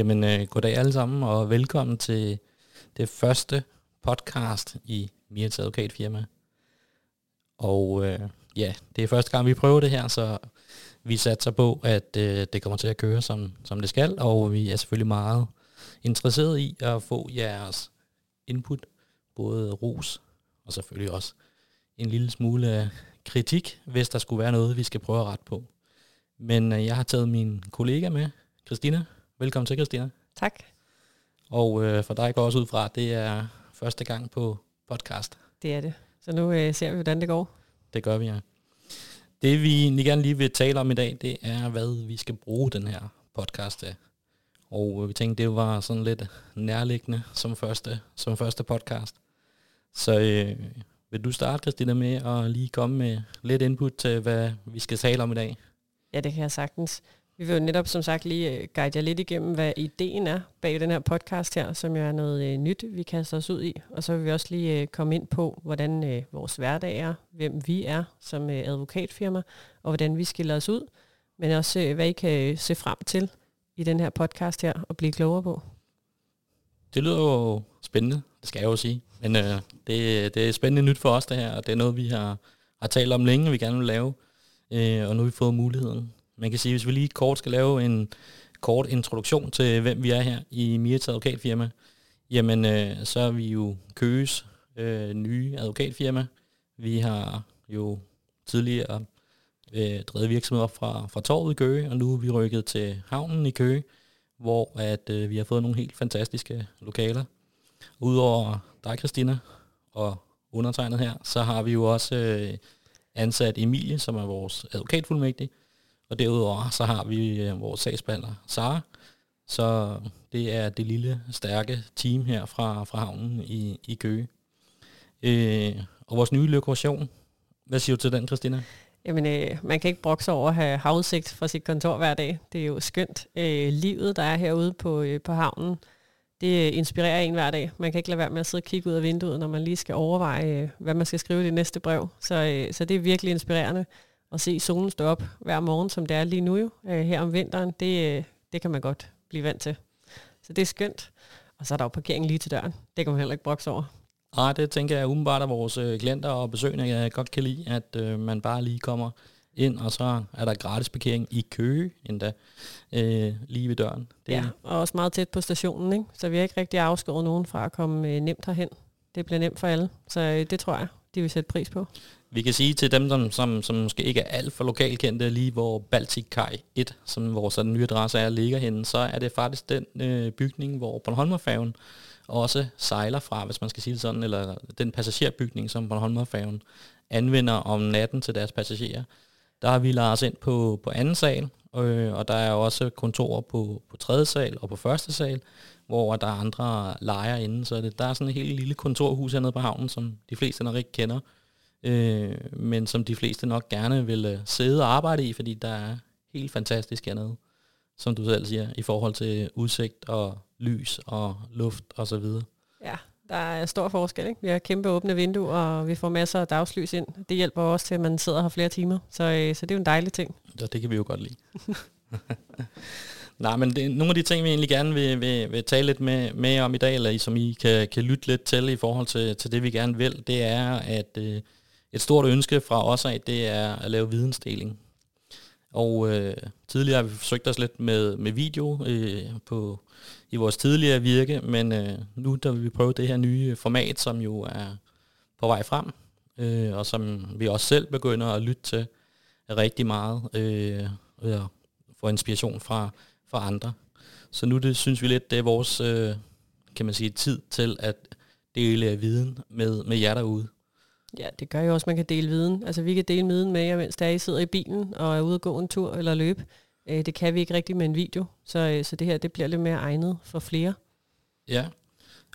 Jamen, øh, goddag alle sammen, og velkommen til det første podcast i Mirets advokatfirma. Og øh, ja, det er første gang, vi prøver det her, så vi satser på, at øh, det kommer til at køre, som, som det skal, og vi er selvfølgelig meget interesseret i at få jeres input, både ros og selvfølgelig også en lille smule kritik, hvis der skulle være noget, vi skal prøve at rette på. Men øh, jeg har taget min kollega med, Christina. Velkommen til, Christina. Tak. Og øh, for dig går også ud fra, at det er første gang på podcast. Det er det. Så nu øh, ser vi, hvordan det går. Det gør vi, ja. Det vi gerne lige vil tale om i dag, det er, hvad vi skal bruge den her podcast til. Og øh, vi tænkte, det var sådan lidt nærliggende som første, som første podcast. Så øh, vil du starte, Christina, med at lige komme med lidt input til, hvad vi skal tale om i dag? Ja, det kan jeg sagtens. Vi vil jo netop som sagt lige øh, guide jer lidt igennem, hvad ideen er bag den her podcast her, som jo er noget øh, nyt, vi kaster os ud i. Og så vil vi også lige øh, komme ind på, hvordan vores hverdag er, hvem vi er som advokatfirma, og hvordan vi skiller os ud. Men også, hvad I kan se frem til i den her podcast her, og blive klogere på. Det lyder jo spændende, det skal jeg jo sige. Men øh, det, det er spændende nyt for os det her, og det er noget, vi har, har talt om længe, vi gerne vil lave. Øh, og nu har vi fået muligheden. Man kan sige, hvis vi lige kort skal lave en kort introduktion til, hvem vi er her i Mirets advokatfirma, jamen øh, så er vi jo Køges øh, nye advokatfirma. Vi har jo tidligere øh, drevet virksomheder op fra, fra Torvet i Køge, og nu er vi rykket til havnen i Køge, hvor at øh, vi har fået nogle helt fantastiske lokaler. Udover dig, Christina, og undertegnet her, så har vi jo også øh, ansat Emilie, som er vores advokatfuldmægtig, og derudover så har vi øh, vores sagsbehandler, Sara. Så det er det lille, stærke team her fra, fra havnen i, i Køge. Øh, og vores nye lokation, hvad siger du til den, Christina? Jamen, øh, man kan ikke brokse over at have havudsigt fra sit kontor hver dag. Det er jo skønt. Øh, livet, der er herude på, øh, på havnen, det inspirerer en hver dag. Man kan ikke lade være med at sidde og kigge ud af vinduet, når man lige skal overveje, øh, hvad man skal skrive i det næste brev. Så, øh, så det er virkelig inspirerende at se solen stå op hver morgen, som det er lige nu jo, øh, her om vinteren. Det, øh, det kan man godt blive vant til. Så det er skønt. Og så er der jo parkering lige til døren. Det kan man heller ikke brokse over. Nej, det tænker jeg umiddelbart, at vores øh, klienter og besøgende jeg godt kan lide, at øh, man bare lige kommer ind, og så er der gratis parkering i Køge endda, øh, lige ved døren. Det ja, og også meget tæt på stationen, ikke? så vi har ikke rigtig afskåret nogen fra at komme øh, nemt herhen. Det bliver nemt for alle, så øh, det tror jeg, de vil sætte pris på. Vi kan sige til dem, som, som, som måske ikke er alt for lokalkendte, lige hvor Baltic Kai 1, som vores den nye adresse er, ligger henne, så er det faktisk den øh, bygning, hvor Bornholmerfærgen også sejler fra, hvis man skal sige det sådan, eller den passagerbygning, som Bornholmerfærgen anvender om natten til deres passagerer. Der har vi lavet os ind på, på anden sal, øh, og der er også kontorer på, på tredje sal og på første sal, hvor der er andre lejer inde. Så det, der er sådan et helt lille kontorhus hernede på havnen, som de fleste nok ikke kender, øh, men som de fleste nok gerne vil øh, sidde og arbejde i, fordi der er helt fantastisk hernede, som du selv siger, i forhold til udsigt og lys og luft og så videre. Ja, der er stor forskel. Ikke? Vi har kæmpe åbne vinduer, og vi får masser af dagslys ind. Det hjælper også til, at man sidder her flere timer. Så, øh, så det er jo en dejlig ting. Ja, det kan vi jo godt lide. Nej, men det nogle af de ting, vi egentlig gerne vil, vil, vil tale lidt med, med om i dag, eller som I kan, kan lytte lidt til i forhold til, til det, vi gerne vil, det er, at øh, et stort ønske fra os af, det er at lave vidensdeling. Og øh, tidligere har vi forsøgt os lidt med, med video øh, på, i vores tidligere virke, men øh, nu der vil vi prøve det her nye format, som jo er på vej frem, øh, og som vi også selv begynder at lytte til rigtig meget, øh, og få inspiration fra, fra andre. Så nu det synes vi lidt, det er vores øh, kan man sige, tid til at dele viden med, med jer derude. Ja, det gør jo også, at man kan dele viden. Altså vi kan dele viden med jer, mens der I sidder i bilen og er ude at gå en tur eller løbe. Øh, det kan vi ikke rigtig med en video, så, øh, så det her det bliver lidt mere egnet for flere. Ja,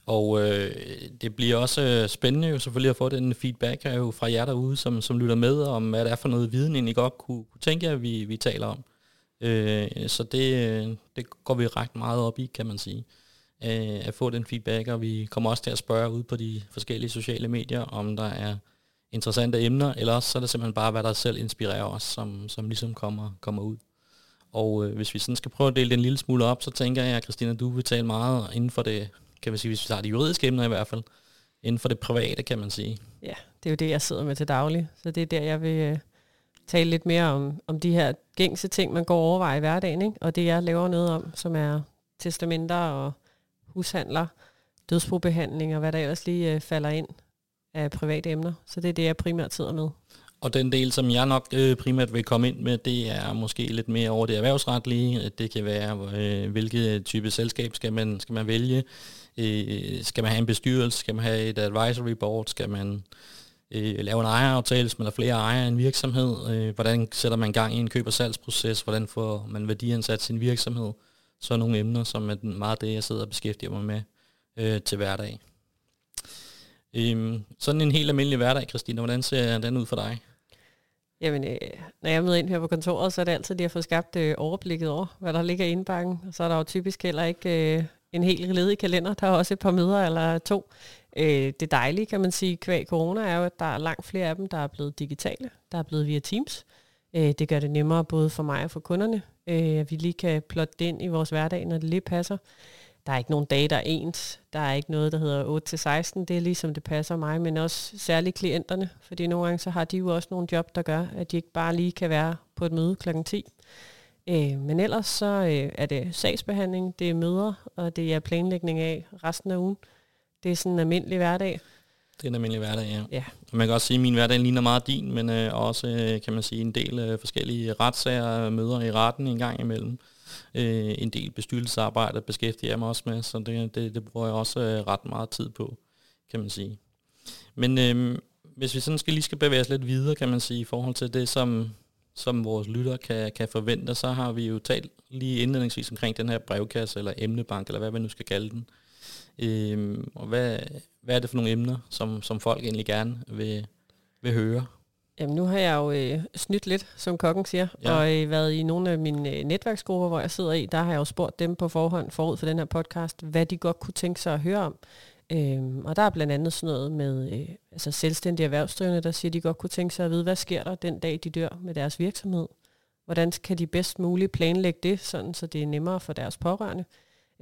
og øh, det bliver også øh, spændende jo selvfølgelig at få den feedback her jo fra jer derude, som, som lytter med, om hvad det er for noget viden, I godt kunne, kunne tænke jer, vi, vi taler om. Øh, så det, øh, det går vi ret meget op i, kan man sige. Øh, at få den feedback, og vi kommer også til at spørge ud på de forskellige sociale medier, om der er interessante emner, eller også så er det simpelthen bare, hvad der selv inspirerer os, som, som ligesom kommer, kommer ud. Og øh, hvis vi sådan skal prøve at dele den en lille smule op, så tænker jeg, at Christina, du vil tale meget inden for det, kan man sige, hvis vi tager de juridiske emner i hvert fald, inden for det private, kan man sige. Ja, det er jo det, jeg sidder med til daglig. Så det er der, jeg vil øh, tale lidt mere om, om de her gængse ting, man går overveje i hverdagen. Ikke? Og det, jeg laver noget om, som er testamenter og hushandler, dødsbobehandling og hvad der ellers lige øh, falder ind af private emner. Så det er det, jeg primært sidder med. Og den del, som jeg nok øh, primært vil komme ind med, det er måske lidt mere over det erhvervsretlige. Det kan være, øh, hvilket type selskab skal man, skal man vælge. Øh, skal man have en bestyrelse? Skal man have et advisory board? Skal man øh, lave en ejeraftale, hvis man har flere ejere i en virksomhed? Øh, hvordan sætter man gang i en køb- og salgsproces? Hvordan får man værdiansat sin virksomhed? Så nogle emner, som er meget det, jeg sidder og beskæftiger mig med øh, til hverdag. Øhm, sådan en helt almindelig hverdag, Christina, hvordan ser den ud for dig? Jamen, øh, når jeg møder ind her på kontoret, så er det altid lige at få skabt øh, overblikket over, hvad der ligger i indbakken. Og så er der jo typisk heller ikke øh, en helt ledig kalender. Der er også et par møder eller to. Øh, det dejlige, kan man sige, kvæg corona, er jo, at der er langt flere af dem, der er blevet digitale. Der er blevet via Teams. Øh, det gør det nemmere både for mig og for kunderne, øh, at vi lige kan plotte det ind i vores hverdag, når det lige passer. Der er ikke nogen dage, der er ens. Der er ikke noget, der hedder 8-16. Det er ligesom det passer mig, men også særligt klienterne. Fordi nogle gange så har de jo også nogle job, der gør, at de ikke bare lige kan være på et møde kl. 10. Øh, men ellers så øh, er det sagsbehandling, det er møder, og det er planlægning af resten af ugen. Det er sådan en almindelig hverdag. Det er en almindelig hverdag, ja. Ja. Og man kan også sige, at min hverdag ligner meget din, men øh, også, øh, kan man sige, en del øh, forskellige retssager, møder i retten en gang imellem. Øh, en del bestyrelsesarbejde beskæftiger jeg mig også med, så det, det, det bruger jeg også øh, ret meget tid på, kan man sige. Men øh, hvis vi sådan skal lige skal bevæge os lidt videre, kan man sige, i forhold til det, som, som vores lytter kan, kan forvente, så har vi jo talt lige indledningsvis omkring den her brevkasse, eller emnebank, eller hvad man nu skal kalde den. Øh, og hvad, hvad er det for nogle emner, som, som folk egentlig gerne vil, vil høre? Jamen nu har jeg jo øh, snydt lidt, som kokken siger, ja. og øh, været i nogle af mine øh, netværksgrupper, hvor jeg sidder i, der har jeg jo spurgt dem på forhånd forud for den her podcast, hvad de godt kunne tænke sig at høre om. Øhm, og der er blandt andet sådan noget med øh, altså selvstændige erhvervsdrivende, der siger, at de godt kunne tænke sig at vide, hvad sker der den dag, de dør med deres virksomhed? Hvordan kan de bedst muligt planlægge det, sådan, så det er nemmere for deres pårørende?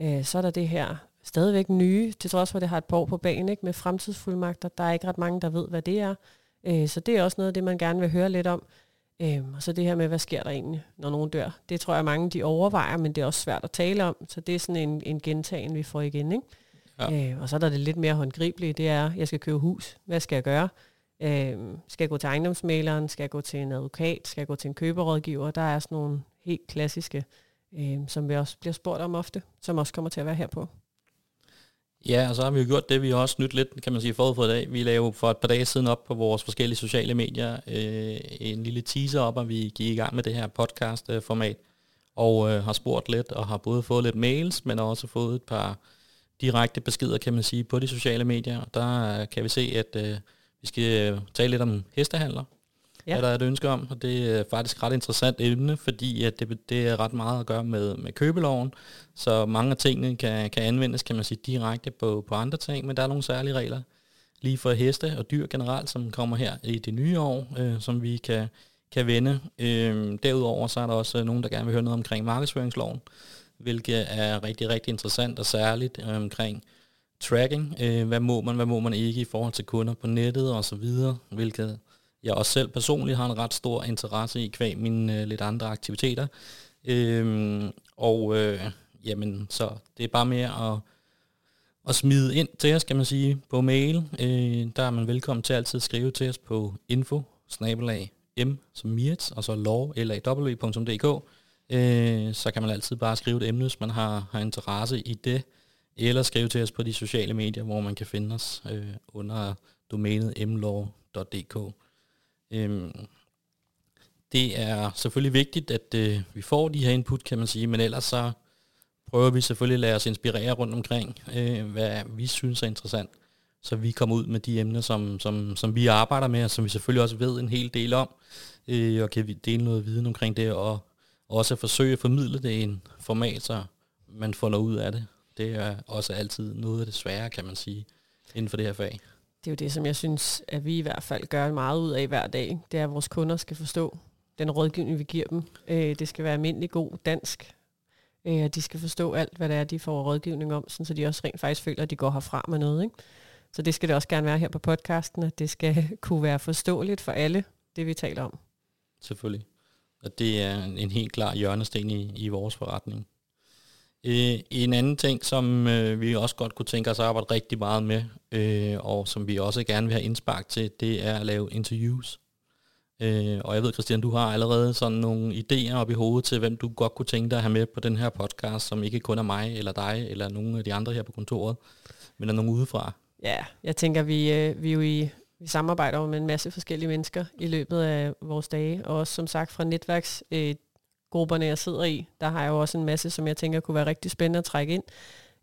Øh, så er der det her stadigvæk nye, til trods for, at det har et par år på banen, ikke, med fremtidsfuldmagter. Der er ikke ret mange, der ved, hvad det er. Øh, så det er også noget af det, man gerne vil høre lidt om. Øh, og så det her med, hvad sker der egentlig, når nogen dør? Det tror jeg, mange de overvejer, men det er også svært at tale om. Så det er sådan en, en gentagen, vi får igen. Ikke? Ja. Øh, og så er der det lidt mere håndgribelige, det er, jeg skal købe hus. Hvad skal jeg gøre? Øh, skal jeg gå til ejendomsmaleren? Skal jeg gå til en advokat? Skal jeg gå til en køberrådgiver? Der er sådan nogle helt klassiske, øh, som vi også bliver spurgt om ofte, som også kommer til at være her på. Ja, og så har vi jo gjort det, vi har også nyt lidt, kan man sige, forud for i dag. Vi lavede for et par dage siden op på vores forskellige sociale medier øh, en lille teaser op, og vi gik i gang med det her podcast-format, og øh, har spurgt lidt, og har både fået lidt mails, men også fået et par direkte beskeder, kan man sige, på de sociale medier. Og der kan vi se, at øh, vi skal tale lidt om hestehandler, ja. er der et ønske om, og det er faktisk ret interessant emne, fordi at det, det er ret meget at gøre med, med købeloven, så mange af tingene kan, kan anvendes, kan man sige, direkte på, på andre ting, men der er nogle særlige regler lige for heste og dyr generelt, som kommer her i det nye år, øh, som vi kan, kan vende. Øh, derudover så er der også nogen, der gerne vil høre noget omkring markedsføringsloven, hvilket er rigtig, rigtig interessant og særligt øh, omkring tracking. Øh, hvad må man, hvad må man ikke i forhold til kunder på nettet og så videre, hvilket jeg også selv personligt har en ret stor interesse i kvæg mine øh, lidt andre aktiviteter. Øhm, og øh, jamen, så det er bare mere at, at smide ind til os, kan man sige, på mail. Øh, der er man velkommen til altid at skrive til os på info m som Mirts, og så altså law, law.dk. Øh, så kan man altid bare skrive et emne, hvis man har, har interesse i det, eller skrive til os på de sociale medier, hvor man kan finde os øh, under domænet mlaw.dk. Øhm, det er selvfølgelig vigtigt, at øh, vi får de her input, kan man sige, men ellers så prøver vi selvfølgelig at lade os inspirere rundt omkring, øh, hvad vi synes er interessant, så vi kommer ud med de emner, som, som, som vi arbejder med, og som vi selvfølgelig også ved en hel del om, øh, og kan vi dele noget viden omkring det, og også forsøge at formidle det i en format, så man får noget ud af det. Det er også altid noget af det svære, kan man sige, inden for det her fag det er jo det, som jeg synes, at vi i hvert fald gør meget ud af hver dag. Det er, at vores kunder skal forstå, den rådgivning, vi giver dem. Øh, det skal være almindelig god dansk. Øh, de skal forstå alt, hvad det er, de får rådgivning om, sådan, så de også rent faktisk føler, at de går herfra med noget. Ikke? Så det skal det også gerne være her på podcasten, at det skal kunne være forståeligt for alle, det vi taler om. Selvfølgelig. Og det er en helt klar hjørnesten i, i vores forretning. Øh, en anden ting, som øh, vi også godt kunne tænke os at arbejde rigtig meget med, øh, og som vi også gerne vil have indspark til, det er at lave interviews. Øh, og jeg ved, Christian, du har allerede sådan nogle idéer op i hovedet til, hvem du godt kunne tænke dig at have med på den her podcast, som ikke kun er mig, eller dig, eller nogle af de andre her på kontoret, men er nogen udefra. Ja, jeg tænker, vi, øh, vi er jo i vi samarbejder med en masse forskellige mennesker i løbet af vores dage, og også som sagt fra netværks øh, grupperne, jeg sidder i, der har jeg jo også en masse, som jeg tænker kunne være rigtig spændende at trække ind.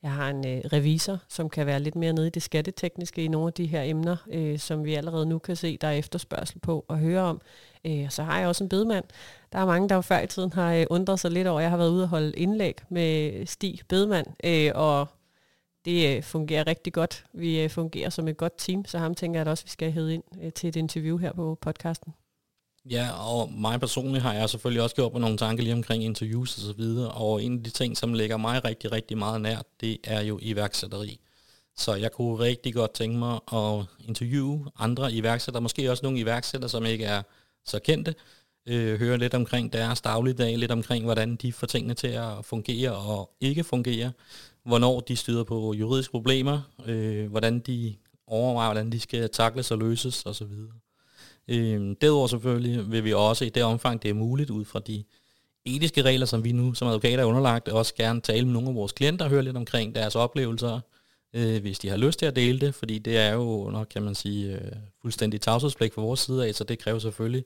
Jeg har en øh, revisor, som kan være lidt mere nede i det skattetekniske i nogle af de her emner, øh, som vi allerede nu kan se, der er efterspørgsel på og høre om. Øh, så har jeg også en bedemand. Der er mange, der jo før i tiden har øh, undret sig lidt over, jeg har været ude og holde indlæg med Stig Bedemand, øh, og det øh, fungerer rigtig godt. Vi øh, fungerer som et godt team, så ham tænker jeg at også, vi skal have ind øh, til et interview her på podcasten. Ja, og mig personligt har jeg selvfølgelig også gjort på nogle tanker lige omkring interviews og så videre, og en af de ting, som ligger mig rigtig, rigtig meget nært, det er jo iværksætteri. Så jeg kunne rigtig godt tænke mig at interviewe andre iværksættere, måske også nogle iværksættere, som ikke er så kendte, øh, høre lidt omkring deres dagligdag, lidt omkring, hvordan de får tingene til at fungere og ikke fungere, hvornår de støder på juridiske problemer, øh, hvordan de overvejer, hvordan de skal takles og løses osv. Øh, derudover selvfølgelig vil vi også i det omfang, det er muligt, ud fra de etiske regler, som vi nu som advokater er underlagt, også gerne tale med nogle af vores klienter og høre lidt omkring deres oplevelser, øh, hvis de har lyst til at dele det, fordi det er jo nok, kan man sige, øh, fuldstændig tavshedspligt fra vores side af, så det kræver selvfølgelig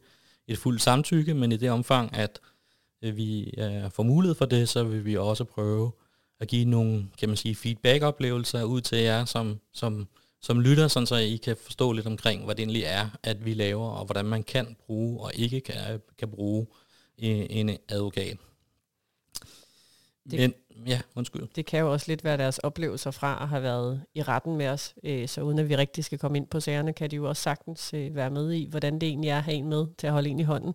et fuldt samtykke, men i det omfang, at øh, vi øh, får mulighed for det, så vil vi også prøve at give nogle, kan man sige, feedback-oplevelser ud til jer, som, som, som lytter, sådan så I kan forstå lidt omkring, hvad det egentlig er, at vi laver, og hvordan man kan bruge og ikke kan, kan bruge en advokat. Det, Men, ja, undskyld. Det kan jo også lidt være deres oplevelser fra at have været i retten med os, øh, så uden at vi rigtig skal komme ind på sagerne, kan de jo også sagtens øh, være med i, hvordan det egentlig er at have en med til at holde en i hånden,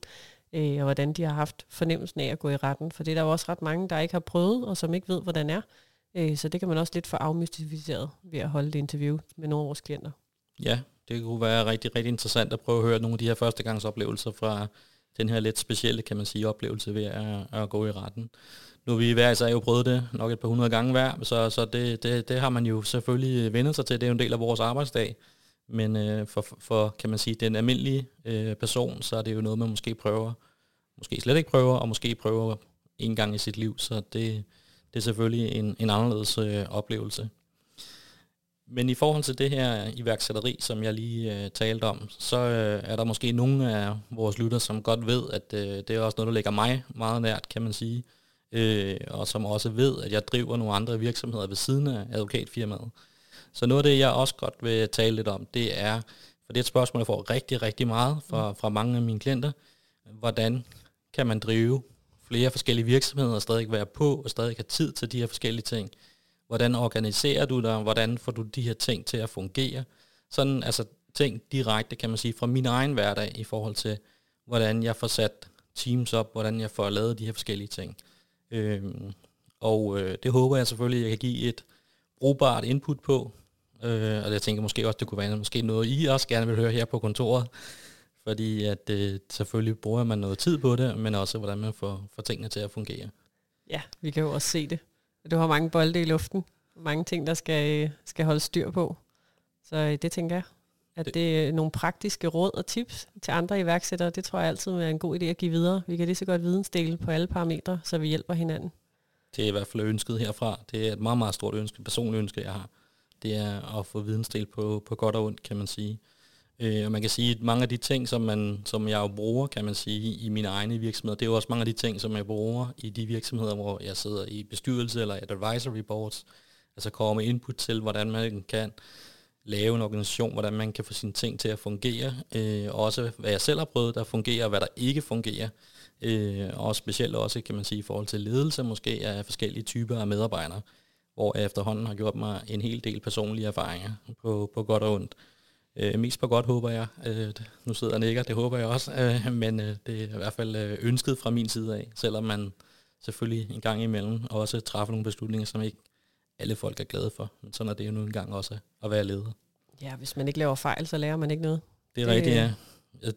øh, og hvordan de har haft fornemmelsen af at gå i retten. For det er der jo også ret mange, der ikke har prøvet, og som ikke ved, hvordan er. Øh, så det kan man også lidt få afmystificeret ved at holde et interview med nogle af vores klienter. Ja, det kunne være rigtig, rigtig interessant at prøve at høre nogle af de her førstegangsoplevelser fra den her lidt specielle, kan man sige, oplevelse ved at, at gå i retten. Nu vi hver især jo prøvet det nok et par hundrede gange hver, så, så det, det, det har man jo selvfølgelig vendt sig til. Det er jo en del af vores arbejdsdag. Men øh, for, for, kan man sige, den almindelige øh, person, så er det jo noget, man måske prøver, måske slet ikke prøver, og måske prøver en gang i sit liv. Så det, det er selvfølgelig en, en anderledes øh, oplevelse. Men i forhold til det her iværksætteri, som jeg lige øh, talte om, så øh, er der måske nogle af vores lytter, som godt ved, at øh, det er også noget, der ligger mig meget nært, kan man sige. Øh, og som også ved, at jeg driver nogle andre virksomheder ved siden af advokatfirmaet. Så noget af det, jeg også godt vil tale lidt om, det er, for det er et spørgsmål, jeg får rigtig, rigtig meget fra, fra mange af mine klienter, hvordan kan man drive flere forskellige virksomheder og stadig være på og stadig have tid til de her forskellige ting? Hvordan organiserer du dig? Hvordan får du de her ting til at fungere? Sådan altså ting direkte, kan man sige, fra min egen hverdag i forhold til, hvordan jeg får sat teams op, hvordan jeg får lavet de her forskellige ting. Øhm, og øh, det håber jeg selvfølgelig, at jeg kan give et brugbart input på. Øh, og jeg tænker måske også, det kunne være måske noget, I også gerne vil høre her på kontoret. Fordi at øh, selvfølgelig bruger man noget tid på det, men også hvordan man får, får tingene til at fungere. Ja, vi kan jo også se det. Du har mange bolde i luften. Mange ting, der skal, skal holde styr på. Så øh, det tænker jeg. At det er nogle praktiske råd og tips til andre iværksættere, det tror jeg altid er en god idé at give videre. Vi kan lige så godt vidensdele på alle parametre, så vi hjælper hinanden. Det er i hvert fald ønsket herfra. Det er et meget, meget stort ønske, personligt ønske, jeg har. Det er at få vidensdel på, på godt og ondt, kan man sige. Øh, og man kan sige, at mange af de ting, som, man, som jeg jo bruger, kan man sige, i mine egne virksomheder, det er jo også mange af de ting, som jeg bruger i de virksomheder, hvor jeg sidder i bestyrelse eller et advisory boards. Altså kommer med input til, hvordan man kan lave en organisation, hvordan man kan få sine ting til at fungere. Øh, også hvad jeg selv har prøvet, der fungerer, og hvad der ikke fungerer. Øh, og specielt også, kan man sige, i forhold til ledelse måske af forskellige typer af medarbejdere, hvor jeg efterhånden har gjort mig en hel del personlige erfaringer på, på godt og ondt. Øh, mest på godt, håber jeg. Øh, nu sidder jeg nikker, det håber jeg også. Øh, men øh, det er i hvert fald øh, ønsket fra min side af, selvom man selvfølgelig en gang imellem også træffer nogle beslutninger, som ikke alle folk er glade for. Men sådan er det jo nu engang også at være leder. Ja, hvis man ikke laver fejl, så lærer man ikke noget. Det er det, rigtigt, ja.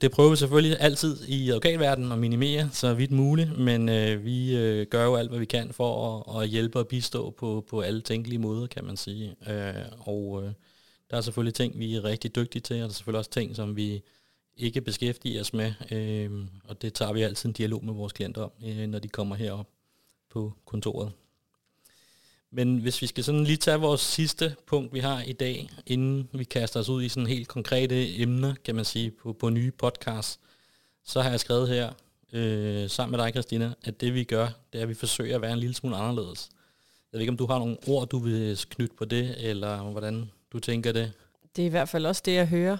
Det prøver vi selvfølgelig altid i advokatverdenen at minimere så vidt muligt, men øh, vi øh, gør jo alt, hvad vi kan for at, at hjælpe og bistå på, på alle tænkelige måder, kan man sige. Øh, og øh, der er selvfølgelig ting, vi er rigtig dygtige til, og der er selvfølgelig også ting, som vi ikke beskæftiger os med, øh, og det tager vi altid en dialog med vores klienter om, øh, når de kommer herop på kontoret. Men hvis vi skal sådan lige tage vores sidste punkt, vi har i dag, inden vi kaster os ud i sådan helt konkrete emner, kan man sige, på, på nye podcasts, så har jeg skrevet her, øh, sammen med dig, Christina, at det vi gør, det er, at vi forsøger at være en lille smule anderledes. Jeg ved ikke, om du har nogle ord, du vil knytte på det, eller hvordan du tænker det? Det er i hvert fald også det, jeg hører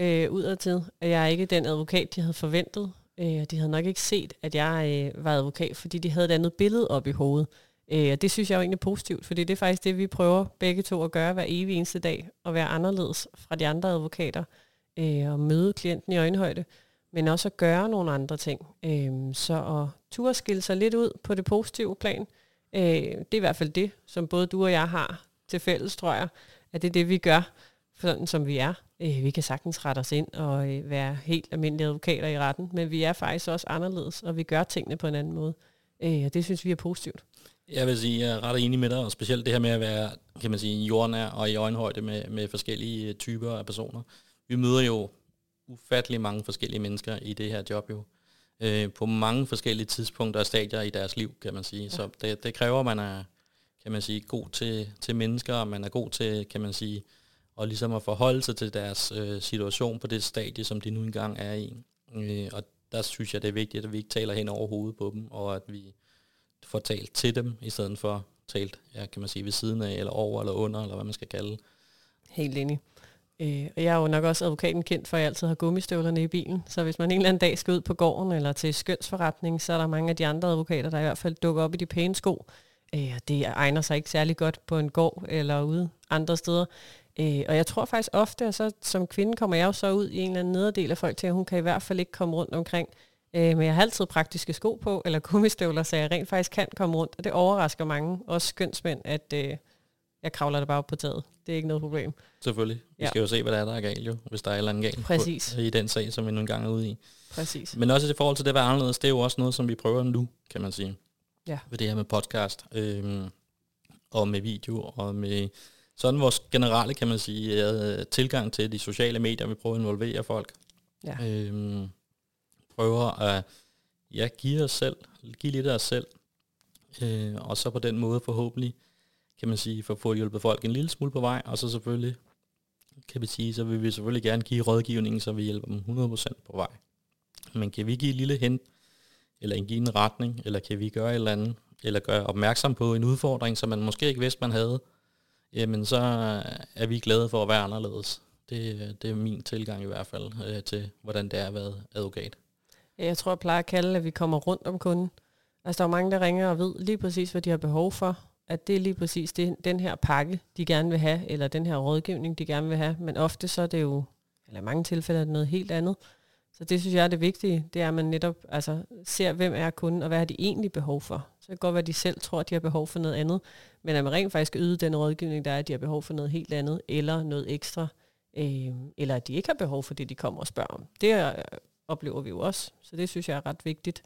øh, udadtil, at jeg er ikke den advokat, de havde forventet. Øh, de havde nok ikke set, at jeg øh, var advokat, fordi de havde et andet billede op i hovedet. Øh, og det synes jeg jo egentlig er positivt, fordi det er faktisk det, vi prøver begge to at gøre hver evig eneste dag, at være anderledes fra de andre advokater, øh, og møde klienten i øjenhøjde, men også at gøre nogle andre ting. Øh, så at turde skille sig lidt ud på det positive plan, øh, det er i hvert fald det, som både du og jeg har til fælles, tror jeg, at det er det, vi gør, sådan som vi er. Øh, vi kan sagtens rette os ind og øh, være helt almindelige advokater i retten, men vi er faktisk også anderledes, og vi gør tingene på en anden måde. Øh, og det synes vi er positivt. Jeg vil sige, jeg er ret enig med dig, og specielt det her med at være, kan man sige, jordnær og i øjenhøjde med, med forskellige typer af personer. Vi møder jo ufattelig mange forskellige mennesker i det her job jo. Øh, på mange forskellige tidspunkter og stadier i deres liv, kan man sige. Ja. Så det, det kræver, at man er, kan man sige, god til, til mennesker, og man er god til, kan man sige, og ligesom at forholde sig til deres øh, situation på det stadie, som de nu engang er i. Øh, og der synes jeg, det er vigtigt, at vi ikke taler hen over hovedet på dem, og at vi får talt til dem, i stedet for talt, ja, kan man sige, ved siden af, eller over, eller under, eller hvad man skal kalde. Helt enig. Øh, og jeg er jo nok også advokaten kendt for, at jeg altid har gummistøvlerne i bilen. Så hvis man en eller anden dag skal ud på gården eller til skønsforretning, så er der mange af de andre advokater, der i hvert fald dukker op i de pæne sko. Øh, det egner sig ikke særlig godt på en gård eller ude andre steder. Øh, og jeg tror faktisk ofte, at så, som kvinde kommer jeg jo så ud i en eller anden nederdel af folk til, at hun kan i hvert fald ikke komme rundt omkring. Øh, men jeg har altid praktiske sko på, eller gummistøvler, så jeg rent faktisk kan komme rundt. Og det overrasker mange, også skønsmænd, at øh, jeg kravler det bare på taget. Det er ikke noget problem. Selvfølgelig. Vi ja. skal jo se, hvad der er, der er galt jo, hvis der er et eller andet galt Præcis. På, i den sag, som vi nogle gange er ude i. Præcis. Men også i forhold til det at være anderledes, det er jo også noget, som vi prøver nu, kan man sige. Ja. Ved det her med podcast, øh, og med video, og med sådan vores generelle, kan man sige, øh, tilgang til de sociale medier. Vi prøver at involvere folk. Ja. Øh, prøver at ja, give os selv, give lidt af os selv, øh, og så på den måde forhåbentlig, kan man sige, for at få hjulpet folk en lille smule på vej, og så selvfølgelig, kan vi sige, så vil vi selvfølgelig gerne give rådgivning, så vi hjælper dem 100% på vej. Men kan vi give et lille hen, eller i en retning, eller kan vi gøre et eller andet, eller gøre opmærksom på en udfordring, som man måske ikke vidste, man havde, jamen så er vi glade for at være anderledes. Det, det er min tilgang i hvert fald øh, til, hvordan det er at være advokat. Jeg tror, jeg plejer at kalde, at vi kommer rundt om kunden. Altså, der er mange, der ringer og ved lige præcis, hvad de har behov for. At det er lige præcis det, den her pakke, de gerne vil have, eller den her rådgivning, de gerne vil have. Men ofte så er det jo, eller i mange tilfælde er det noget helt andet. Så det synes jeg er det vigtige, det er, at man netop altså, ser, hvem er kunden, og hvad har de egentlig behov for. Så det kan godt være, at de selv tror, at de har behov for noget andet, men at man rent faktisk yde den rådgivning, der er, at de har behov for noget helt andet, eller noget ekstra, øh, eller at de ikke har behov for det, de kommer og spørger om. Det er oplever vi jo også. Så det synes jeg er ret vigtigt,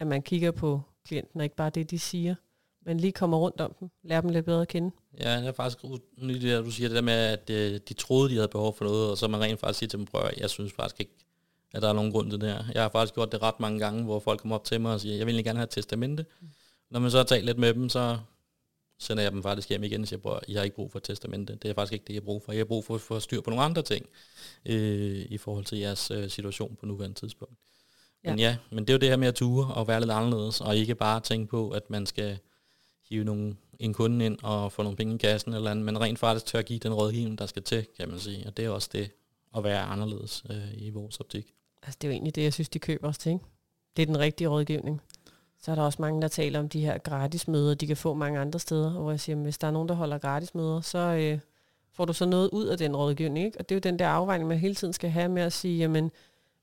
at man kigger på klienten, og ikke bare det, de siger, men lige kommer rundt om dem, lærer dem lidt bedre at kende. Ja, det er faktisk det du siger det der med, at øh, de troede, de havde behov for noget, og så man rent faktisk siger til dem, prøv jeg synes faktisk ikke, at der er nogen grund til det her. Jeg har faktisk gjort det ret mange gange, hvor folk kommer op til mig og siger, jeg vil gerne have et testamente. Mm. Når man så har talt lidt med dem, så sender jeg dem faktisk hjem igen og siger, at jeg har ikke brug for et testamente. Det er faktisk ikke det, jeg har brug for. Jeg har brug for at få styr på nogle andre ting øh, i forhold til jeres øh, situation på nuværende tidspunkt. Ja. Men ja, men det er jo det her med at ture og være lidt anderledes, og ikke bare tænke på, at man skal hive nogle, en kunde ind og få nogle penge i kassen, eller andet, men rent faktisk tør at give den rådgivning, der skal til, kan man sige. Og det er også det at være anderledes øh, i vores optik. Altså det er jo egentlig det, jeg synes, de køber os til. Ikke? Det er den rigtige rådgivning. Så er der også mange, der taler om de her gratis møder, de kan få mange andre steder, hvor jeg siger, hvis der er nogen, der holder gratis møder, så øh, får du så noget ud af den rådgivning? Ikke? Og det er jo den der afvejning, man hele tiden skal have med at sige, jamen,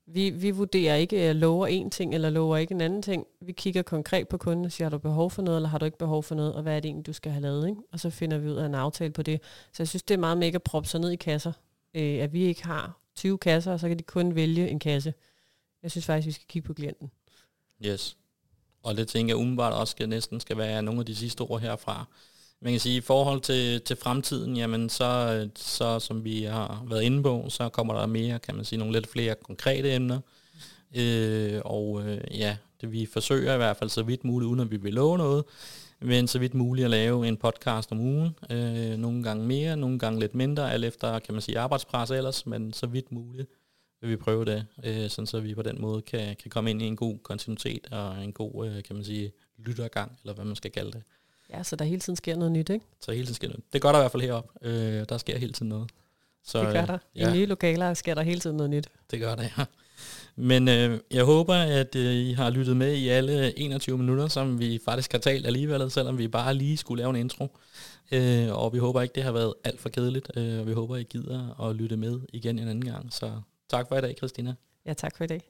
vi, vi vurderer ikke, at lover en ting, eller lover ikke en anden ting. Vi kigger konkret på kunden og siger, har du behov for noget, eller har du ikke behov for noget, og hvad er det egentlig, du skal have lavet? Ikke? Og så finder vi ud af en aftale på det. Så jeg synes, det er meget mega proppe sig ned i kasser, øh, at vi ikke har 20 kasser, og så kan de kun vælge en kasse. Jeg synes faktisk, vi skal kigge på klienten. Yes. Og det tænker jeg umiddelbart også skal, næsten skal være nogle af de sidste ord herfra. Man kan sige, i forhold til, til fremtiden, jamen så, så som vi har været inde på, så kommer der mere, kan man sige, nogle lidt flere konkrete emner. Øh, og øh, ja, det vi forsøger i hvert fald så vidt muligt, uden at vi vil love noget, men så vidt muligt at lave en podcast om ugen. Øh, nogle gange mere, nogle gange lidt mindre, alt efter, kan man sige, arbejdspres ellers, men så vidt muligt vil vi prøve det, øh, sådan så vi på den måde kan, kan komme ind i en god kontinuitet og en god, øh, kan man sige, lyttergang, eller hvad man skal kalde det. Ja, så der hele tiden sker noget nyt, ikke? Så hele tiden sker noget. Det gør der i hvert fald heroppe. Øh, der sker hele tiden noget. Så, det gør der. Ja. I nye lokaler sker der hele tiden noget nyt. Det gør det, ja. Men øh, jeg håber, at øh, I har lyttet med i alle 21 minutter, som vi faktisk har talt alligevel, selvom vi bare lige skulle lave en intro. Øh, og vi håber ikke, det har været alt for kedeligt. Øh, vi håber, I gider at lytte med igen en anden gang. Så tak for i dag, Christina. Ja, tak for i dag.